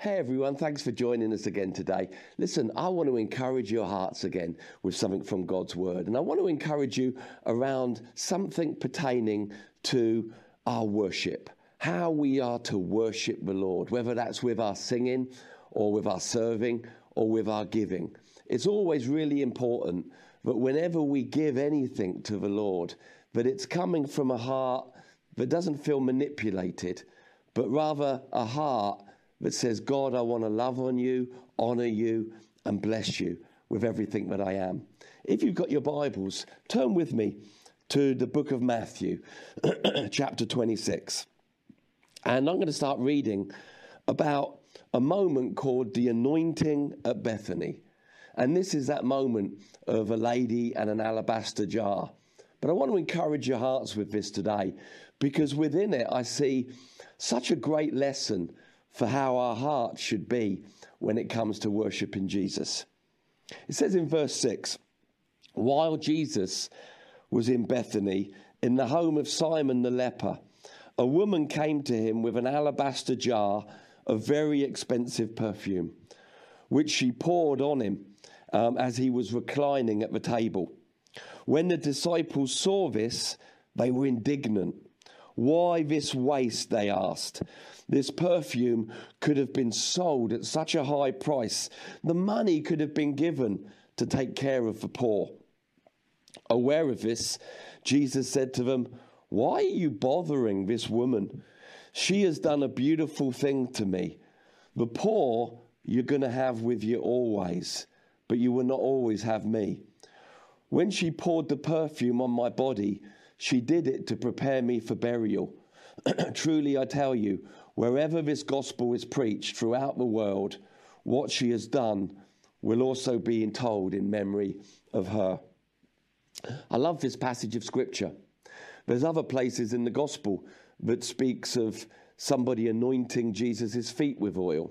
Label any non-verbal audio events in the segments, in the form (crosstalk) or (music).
Hey everyone, thanks for joining us again today. Listen, I want to encourage your hearts again with something from God's Word. And I want to encourage you around something pertaining to our worship, how we are to worship the Lord, whether that's with our singing or with our serving or with our giving. It's always really important that whenever we give anything to the Lord, that it's coming from a heart that doesn't feel manipulated, but rather a heart that says, God, I want to love on you, honor you, and bless you with everything that I am. If you've got your Bibles, turn with me to the book of Matthew, (clears throat) chapter 26. And I'm going to start reading about a moment called the anointing at Bethany. And this is that moment of a lady and an alabaster jar. But I want to encourage your hearts with this today because within it I see such a great lesson for how our hearts should be when it comes to worshiping Jesus. It says in verse 6 While Jesus was in Bethany, in the home of Simon the leper, a woman came to him with an alabaster jar of very expensive perfume, which she poured on him um, as he was reclining at the table. When the disciples saw this, they were indignant. Why this waste? They asked. This perfume could have been sold at such a high price. The money could have been given to take care of the poor. Aware of this, Jesus said to them, Why are you bothering this woman? She has done a beautiful thing to me. The poor you're going to have with you always, but you will not always have me. When she poured the perfume on my body, she did it to prepare me for burial. (clears throat) Truly, I tell you, wherever this gospel is preached throughout the world, what she has done will also be told in memory of her. I love this passage of scripture. There's other places in the gospel that speaks of somebody anointing Jesus' feet with oil.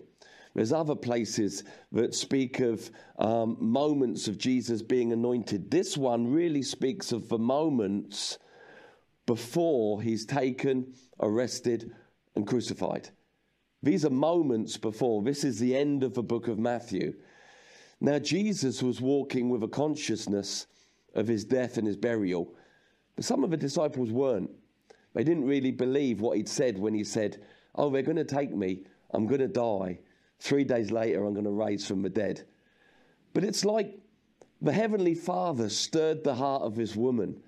There's other places that speak of um, moments of Jesus being anointed. This one really speaks of the moments before he's taken, arrested, and crucified. These are moments before. This is the end of the book of Matthew. Now, Jesus was walking with a consciousness of his death and his burial, but some of the disciples weren't. They didn't really believe what he'd said when he said, Oh, they're going to take me, I'm going to die. Three days later, I'm going to rise from the dead. But it's like the Heavenly Father stirred the heart of this woman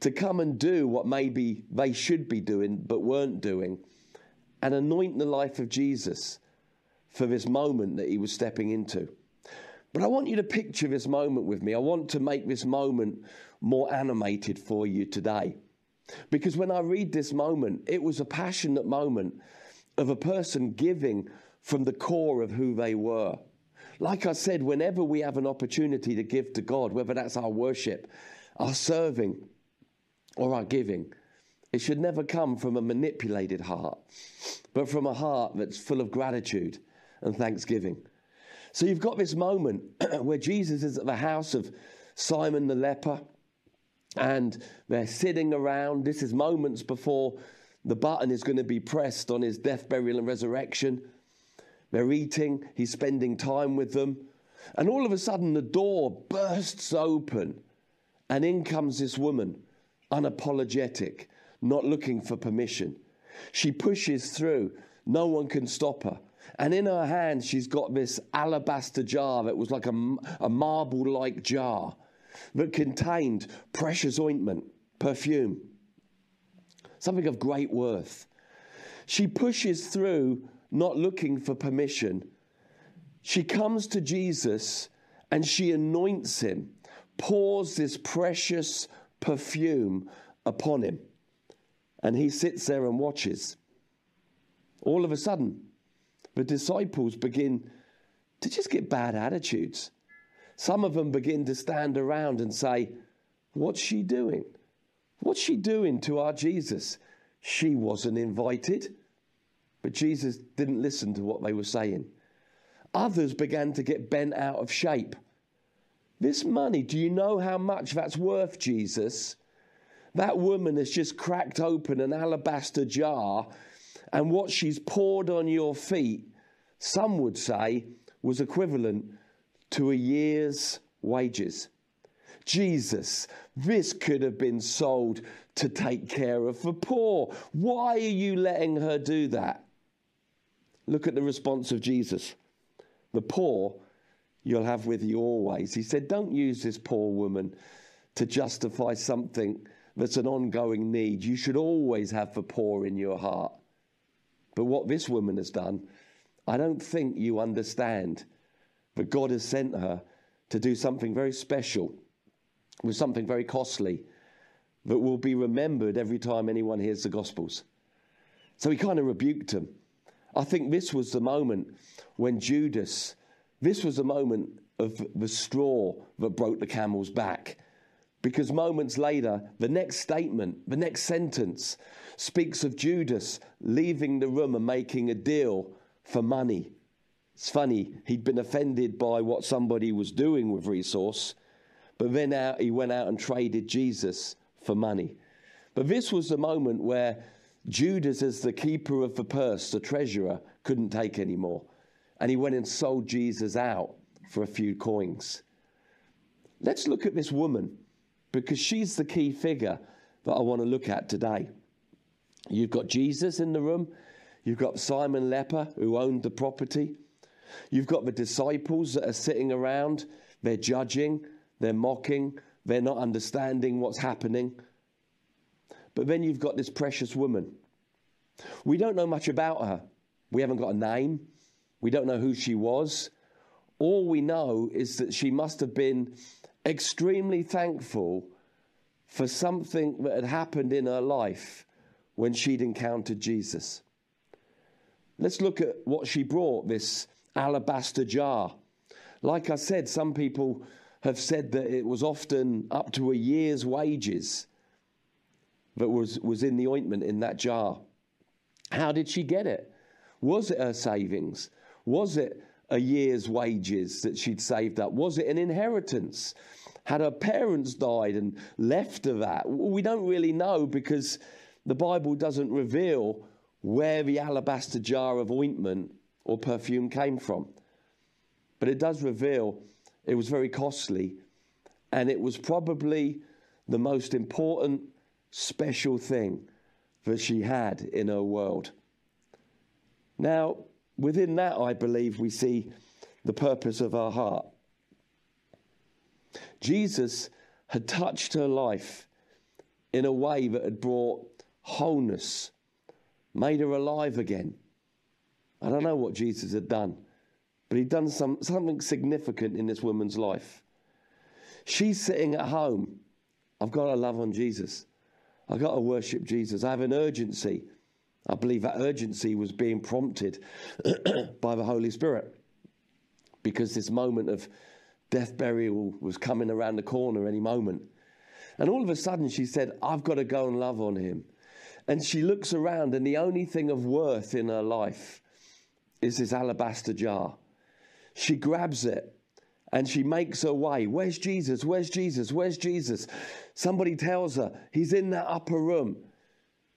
to come and do what maybe they should be doing but weren't doing and anoint the life of Jesus for this moment that he was stepping into. But I want you to picture this moment with me. I want to make this moment more animated for you today. Because when I read this moment, it was a passionate moment of a person giving from the core of who they were. Like I said, whenever we have an opportunity to give to God, whether that's our worship, our serving, or our giving, it should never come from a manipulated heart, but from a heart that's full of gratitude and thanksgiving. So you've got this moment (clears throat) where Jesus is at the house of Simon the leper, and they're sitting around. This is moments before the button is going to be pressed on his death, burial, and resurrection. They're eating, he's spending time with them. And all of a sudden, the door bursts open, and in comes this woman, unapologetic, not looking for permission. She pushes through, no one can stop her. And in her hand, she's got this alabaster jar that was like a, a marble like jar that contained precious ointment, perfume, something of great worth. She pushes through, not looking for permission. She comes to Jesus and she anoints him, pours this precious perfume upon him. And he sits there and watches. All of a sudden, the disciples begin to just get bad attitudes. Some of them begin to stand around and say, What's she doing? What's she doing to our Jesus? She wasn't invited. But Jesus didn't listen to what they were saying. Others began to get bent out of shape. This money, do you know how much that's worth, Jesus? That woman has just cracked open an alabaster jar, and what she's poured on your feet, some would say was equivalent to a year's wages. Jesus, this could have been sold to take care of the poor. Why are you letting her do that? Look at the response of Jesus. The poor you'll have with you always. He said, Don't use this poor woman to justify something that's an ongoing need. You should always have the poor in your heart. But what this woman has done, I don't think you understand. But God has sent her to do something very special with something very costly that will be remembered every time anyone hears the Gospels. So he kind of rebuked him. I think this was the moment when Judas, this was the moment of the straw that broke the camel's back. Because moments later, the next statement, the next sentence, speaks of Judas leaving the room and making a deal for money. It's funny, he'd been offended by what somebody was doing with resource, but then out, he went out and traded Jesus for money. But this was the moment where Judas, as the keeper of the purse, the treasurer, couldn't take anymore. And he went and sold Jesus out for a few coins. Let's look at this woman because she's the key figure that I want to look at today. You've got Jesus in the room, you've got Simon Leper who owned the property, you've got the disciples that are sitting around, they're judging, they're mocking, they're not understanding what's happening. But then you've got this precious woman. We don't know much about her. We haven't got a name. We don't know who she was. All we know is that she must have been extremely thankful for something that had happened in her life when she'd encountered Jesus. Let's look at what she brought this alabaster jar. Like I said, some people have said that it was often up to a year's wages that was, was in the ointment in that jar. How did she get it? Was it her savings? Was it a year's wages that she'd saved up? Was it an inheritance? Had her parents died and left her that? We don't really know because the Bible doesn't reveal where the alabaster jar of ointment or perfume came from. But it does reveal it was very costly and it was probably the most important special thing that she had in her world. Now, within that, I believe we see the purpose of her heart. Jesus had touched her life in a way that had brought wholeness, made her alive again. I don't know what Jesus had done, but he'd done some, something significant in this woman's life. She's sitting at home. I've got to love on Jesus. I've got to worship Jesus. I have an urgency. I believe that urgency was being prompted (clears throat) by the Holy Spirit because this moment of death burial was coming around the corner any moment. And all of a sudden she said, I've got to go and love on him. And she looks around, and the only thing of worth in her life is this alabaster jar. She grabs it and she makes her way. Where's Jesus? Where's Jesus? Where's Jesus? Somebody tells her he's in that upper room.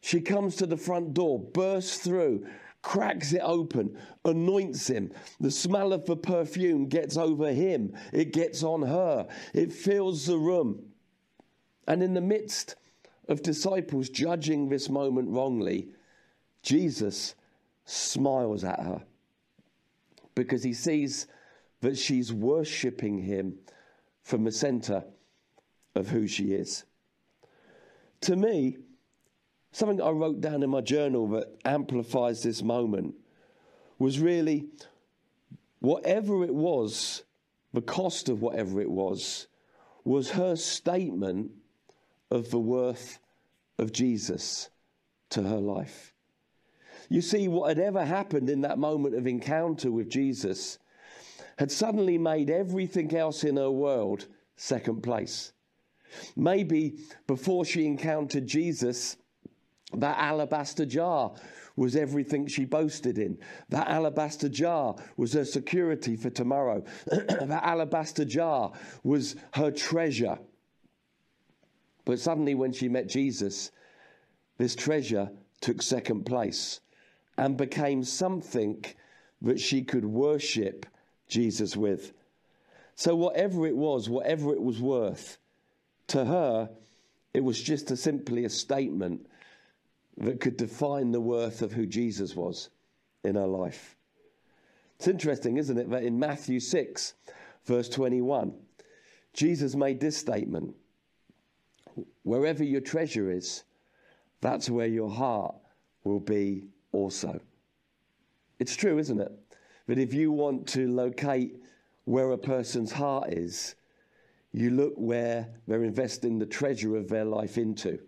She comes to the front door, bursts through, cracks it open, anoints him. The smell of the perfume gets over him, it gets on her, it fills the room. And in the midst of disciples judging this moment wrongly, Jesus smiles at her because he sees that she's worshipping him from the center of who she is. To me, something I wrote down in my journal that amplifies this moment was really whatever it was, the cost of whatever it was, was her statement of the worth of Jesus to her life. You see, what had ever happened in that moment of encounter with Jesus had suddenly made everything else in her world second place. Maybe before she encountered Jesus, that alabaster jar was everything she boasted in. That alabaster jar was her security for tomorrow. (clears throat) that alabaster jar was her treasure. But suddenly, when she met Jesus, this treasure took second place and became something that she could worship Jesus with. So, whatever it was, whatever it was worth, to her, it was just a, simply a statement that could define the worth of who Jesus was in her life. It's interesting, isn't it, that in Matthew 6, verse 21, Jesus made this statement Wherever your treasure is, that's where your heart will be also. It's true, isn't it? That if you want to locate where a person's heart is, you look where they're investing the treasure of their life into.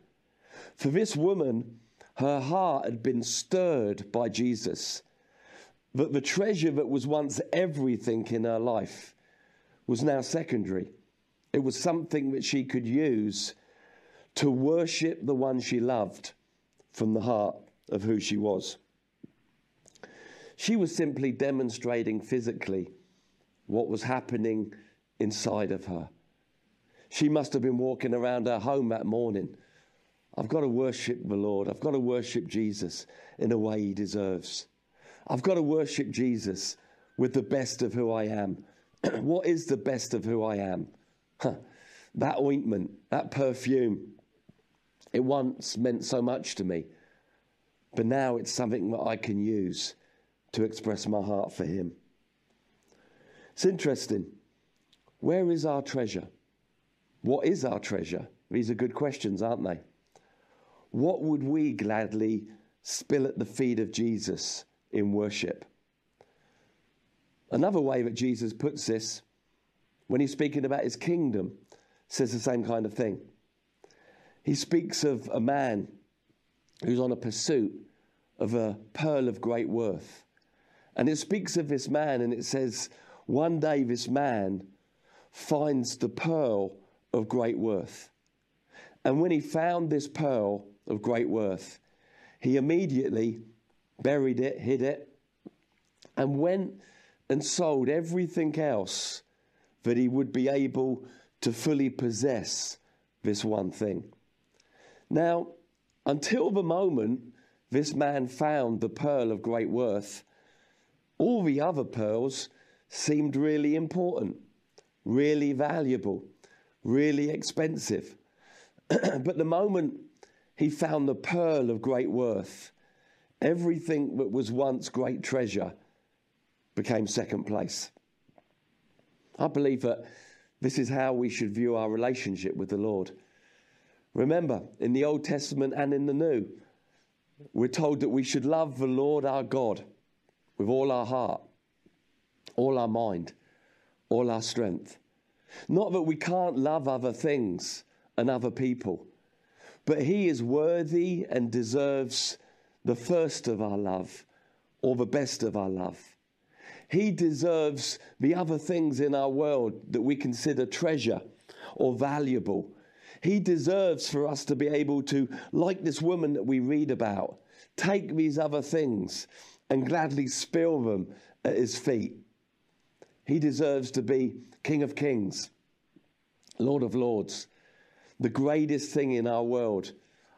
For this woman, her heart had been stirred by Jesus. But the treasure that was once everything in her life was now secondary. It was something that she could use to worship the one she loved from the heart of who she was. She was simply demonstrating physically what was happening inside of her. She must have been walking around her home that morning. I've got to worship the Lord. I've got to worship Jesus in a way he deserves. I've got to worship Jesus with the best of who I am. (clears throat) what is the best of who I am? Huh. That ointment, that perfume, it once meant so much to me, but now it's something that I can use to express my heart for Him. It's interesting. Where is our treasure? What is our treasure? These are good questions, aren't they? What would we gladly spill at the feet of Jesus in worship? Another way that Jesus puts this, when he's speaking about his kingdom, says the same kind of thing. He speaks of a man who's on a pursuit of a pearl of great worth. And it speaks of this man, and it says, one day this man finds the pearl of great worth. And when he found this pearl of great worth, he immediately buried it, hid it, and went and sold everything else that he would be able to fully possess this one thing. Now, until the moment this man found the pearl of great worth, all the other pearls seemed really important, really valuable, really expensive. (clears throat) but the moment he found the pearl of great worth, everything that was once great treasure became second place. I believe that this is how we should view our relationship with the Lord. Remember, in the Old Testament and in the New, we're told that we should love the Lord our God with all our heart, all our mind, all our strength. Not that we can't love other things and other people, but He is worthy and deserves the first of our love or the best of our love. He deserves the other things in our world that we consider treasure or valuable. He deserves for us to be able to, like this woman that we read about, take these other things and gladly spill them at his feet. He deserves to be King of Kings, Lord of Lords, the greatest thing in our world,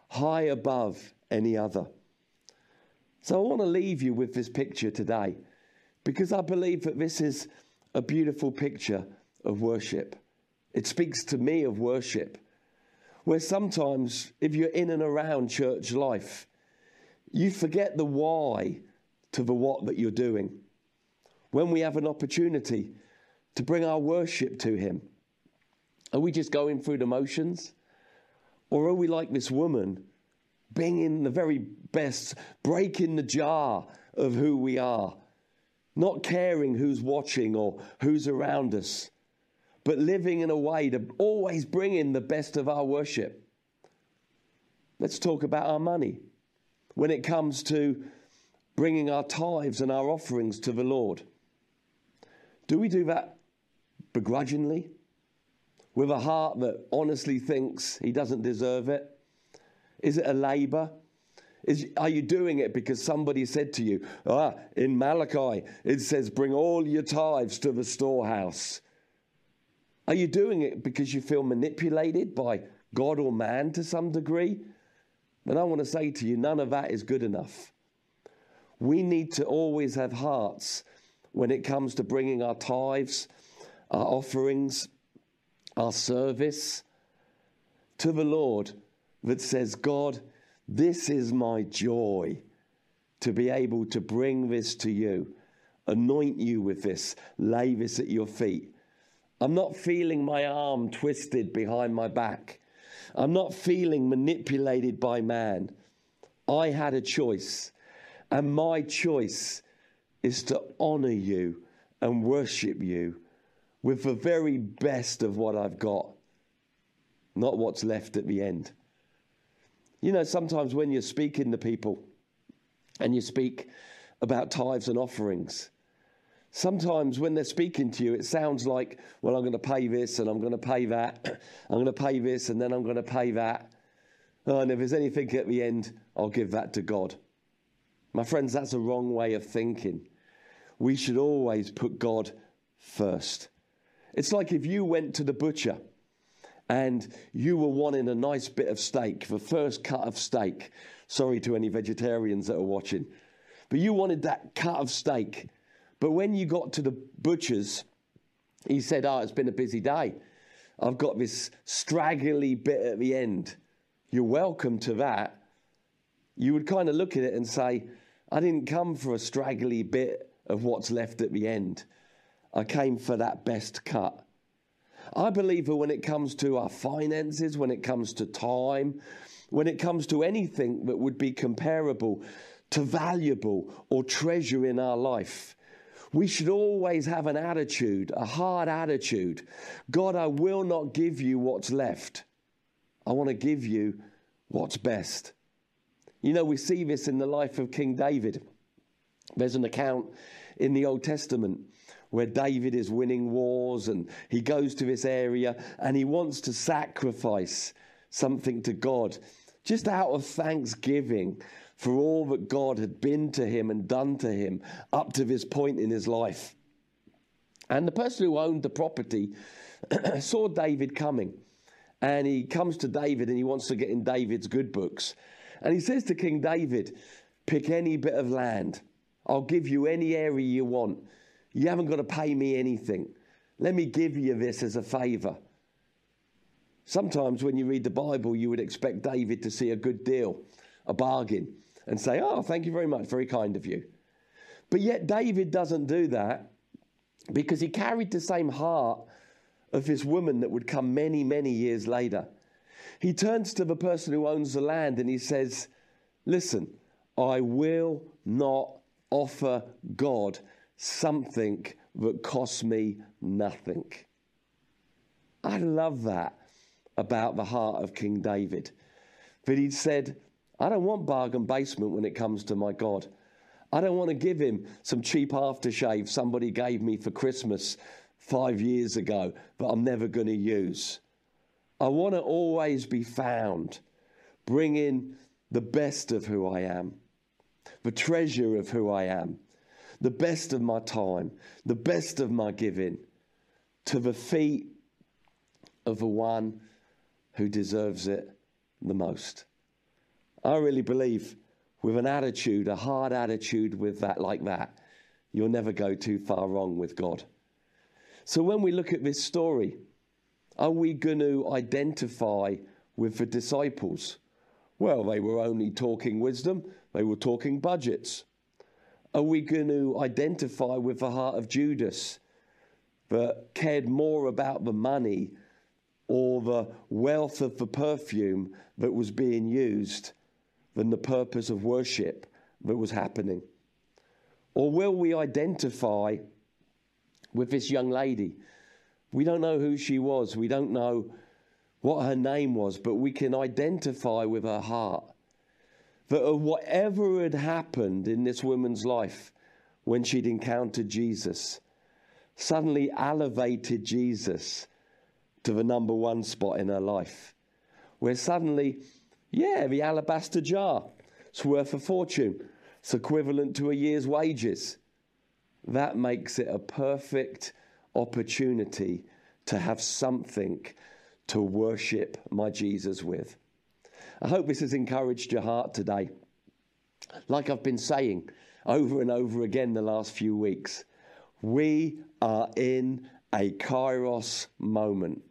high above any other. So I want to leave you with this picture today because I believe that this is a beautiful picture of worship. It speaks to me of worship, where sometimes, if you're in and around church life, you forget the why to the what that you're doing. When we have an opportunity to bring our worship to Him, are we just going through the motions? Or are we like this woman, being in the very best, breaking the jar of who we are, not caring who's watching or who's around us, but living in a way to always bring in the best of our worship? Let's talk about our money. When it comes to bringing our tithes and our offerings to the Lord. Do we do that begrudgingly? With a heart that honestly thinks he doesn't deserve it? Is it a labor? Is, are you doing it because somebody said to you, ah, in Malachi, it says, bring all your tithes to the storehouse? Are you doing it because you feel manipulated by God or man to some degree? And I want to say to you, none of that is good enough. We need to always have hearts when it comes to bringing our tithes, our offerings, our service to the Lord that says, God, this is my joy to be able to bring this to you, anoint you with this, lay this at your feet. I'm not feeling my arm twisted behind my back. I'm not feeling manipulated by man. I had a choice, and my choice is to honor you and worship you with the very best of what I've got, not what's left at the end. You know, sometimes when you're speaking to people and you speak about tithes and offerings, sometimes when they're speaking to you, it sounds like, well, I'm going to pay this and I'm going to pay that. (clears throat) I'm going to pay this and then I'm going to pay that. Oh, and if there's anything at the end, I'll give that to God. My friends, that's a wrong way of thinking. We should always put God first. It's like if you went to the butcher and you were wanting a nice bit of steak, the first cut of steak. Sorry to any vegetarians that are watching. But you wanted that cut of steak. But when you got to the butcher's, he said, Oh, it's been a busy day. I've got this straggly bit at the end. You're welcome to that. You would kind of look at it and say, I didn't come for a straggly bit of what's left at the end. I came for that best cut. I believe that when it comes to our finances, when it comes to time, when it comes to anything that would be comparable to valuable or treasure in our life, we should always have an attitude, a hard attitude. God, I will not give you what's left. I want to give you what's best. You know, we see this in the life of King David. There's an account in the Old Testament where David is winning wars and he goes to this area and he wants to sacrifice something to God just out of thanksgiving for all that God had been to him and done to him up to this point in his life. And the person who owned the property (clears throat) saw David coming. And he comes to David and he wants to get in David's good books. And he says to King David, Pick any bit of land. I'll give you any area you want. You haven't got to pay me anything. Let me give you this as a favor. Sometimes when you read the Bible, you would expect David to see a good deal, a bargain, and say, Oh, thank you very much, very kind of you. But yet, David doesn't do that because he carried the same heart of this woman that would come many, many years later. He turns to the person who owns the land and he says, Listen, I will not offer God something that costs me nothing. I love that about the heart of King David. That he'd said, I don't want bargain basement when it comes to my God. I don't want to give him some cheap aftershave somebody gave me for Christmas five years ago that I'm never going to use. I want to always be found, bringing the best of who I am, the treasure of who I am, the best of my time, the best of my giving to the feet of the one who deserves it the most. I really believe with an attitude, a hard attitude with that like that, you'll never go too far wrong with God. So when we look at this story, are we going to identify with the disciples? Well, they were only talking wisdom, they were talking budgets. Are we going to identify with the heart of Judas that cared more about the money or the wealth of the perfume that was being used than the purpose of worship that was happening? Or will we identify with this young lady? We don't know who she was, we don't know what her name was, but we can identify with her heart that whatever had happened in this woman's life when she'd encountered Jesus suddenly elevated Jesus to the number one spot in her life. Where suddenly, yeah, the alabaster jar, it's worth a fortune. It's equivalent to a year's wages. That makes it a perfect opportunity to have something to worship my Jesus with. I hope this has encouraged your heart today. Like I've been saying, over and over again the last few weeks. We are in a kairos moment.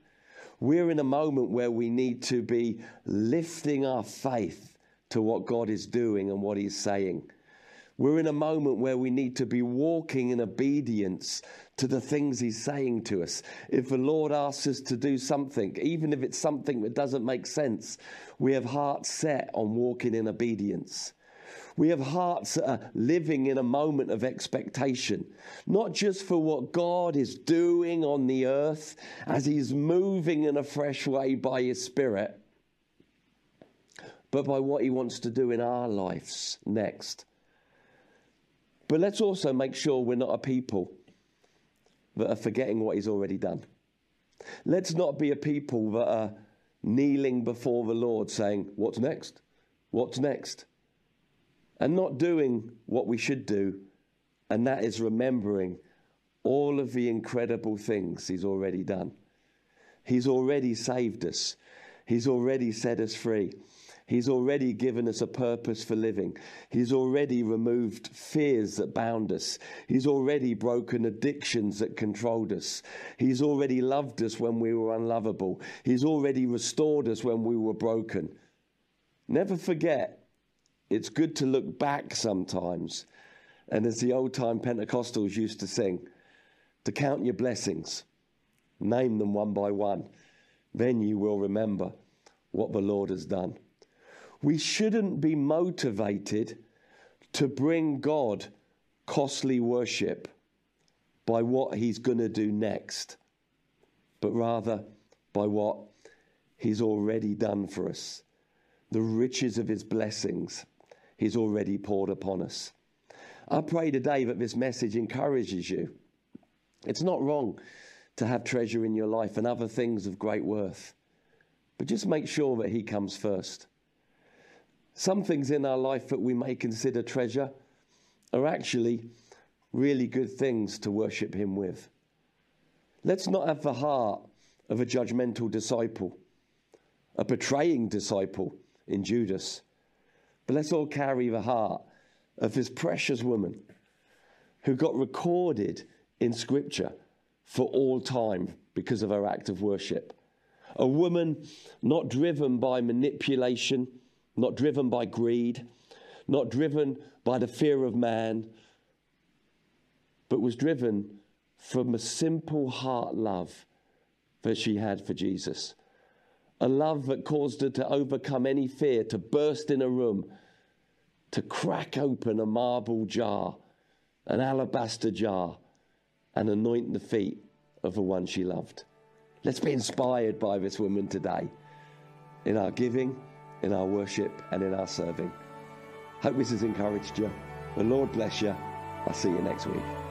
We're in a moment where we need to be lifting our faith to what God is doing and what He's saying. We're in a moment where we need to be walking in obedience to the things He's saying to us. If the Lord asks us to do something, even if it's something that doesn't make sense, we have hearts set on walking in obedience. We have hearts that are living in a moment of expectation, not just for what God is doing on the earth as He's moving in a fresh way by His Spirit, but by what He wants to do in our lives next. But let's also make sure we're not a people that are forgetting what He's already done. Let's not be a people that are kneeling before the Lord saying, What's next? What's next? and not doing what we should do, and that is remembering all of the incredible things He's already done. He's already saved us, He's already set us free. He's already given us a purpose for living. He's already removed fears that bound us. He's already broken addictions that controlled us. He's already loved us when we were unlovable. He's already restored us when we were broken. Never forget it's good to look back sometimes. And as the old time Pentecostals used to sing, to count your blessings, name them one by one. Then you will remember what the Lord has done. We shouldn't be motivated to bring God costly worship by what He's going to do next, but rather by what He's already done for us, the riches of His blessings He's already poured upon us. I pray today that this message encourages you. It's not wrong to have treasure in your life and other things of great worth, but just make sure that He comes first. Some things in our life that we may consider treasure are actually really good things to worship Him with. Let's not have the heart of a judgmental disciple, a betraying disciple in Judas but let's all carry the heart of this precious woman who got recorded in Scripture for all time because of her act of worship. A woman not driven by manipulation, not driven by greed, not driven by the fear of man, but was driven from a simple heart love that she had for Jesus a love that caused her to overcome any fear, to burst in a room, to crack open a marble jar, an alabaster jar, and anoint the feet of the one she loved. Let's be inspired by this woman today in our giving, in our worship, and in our serving. Hope this has encouraged you. The Lord bless you. I'll see you next week.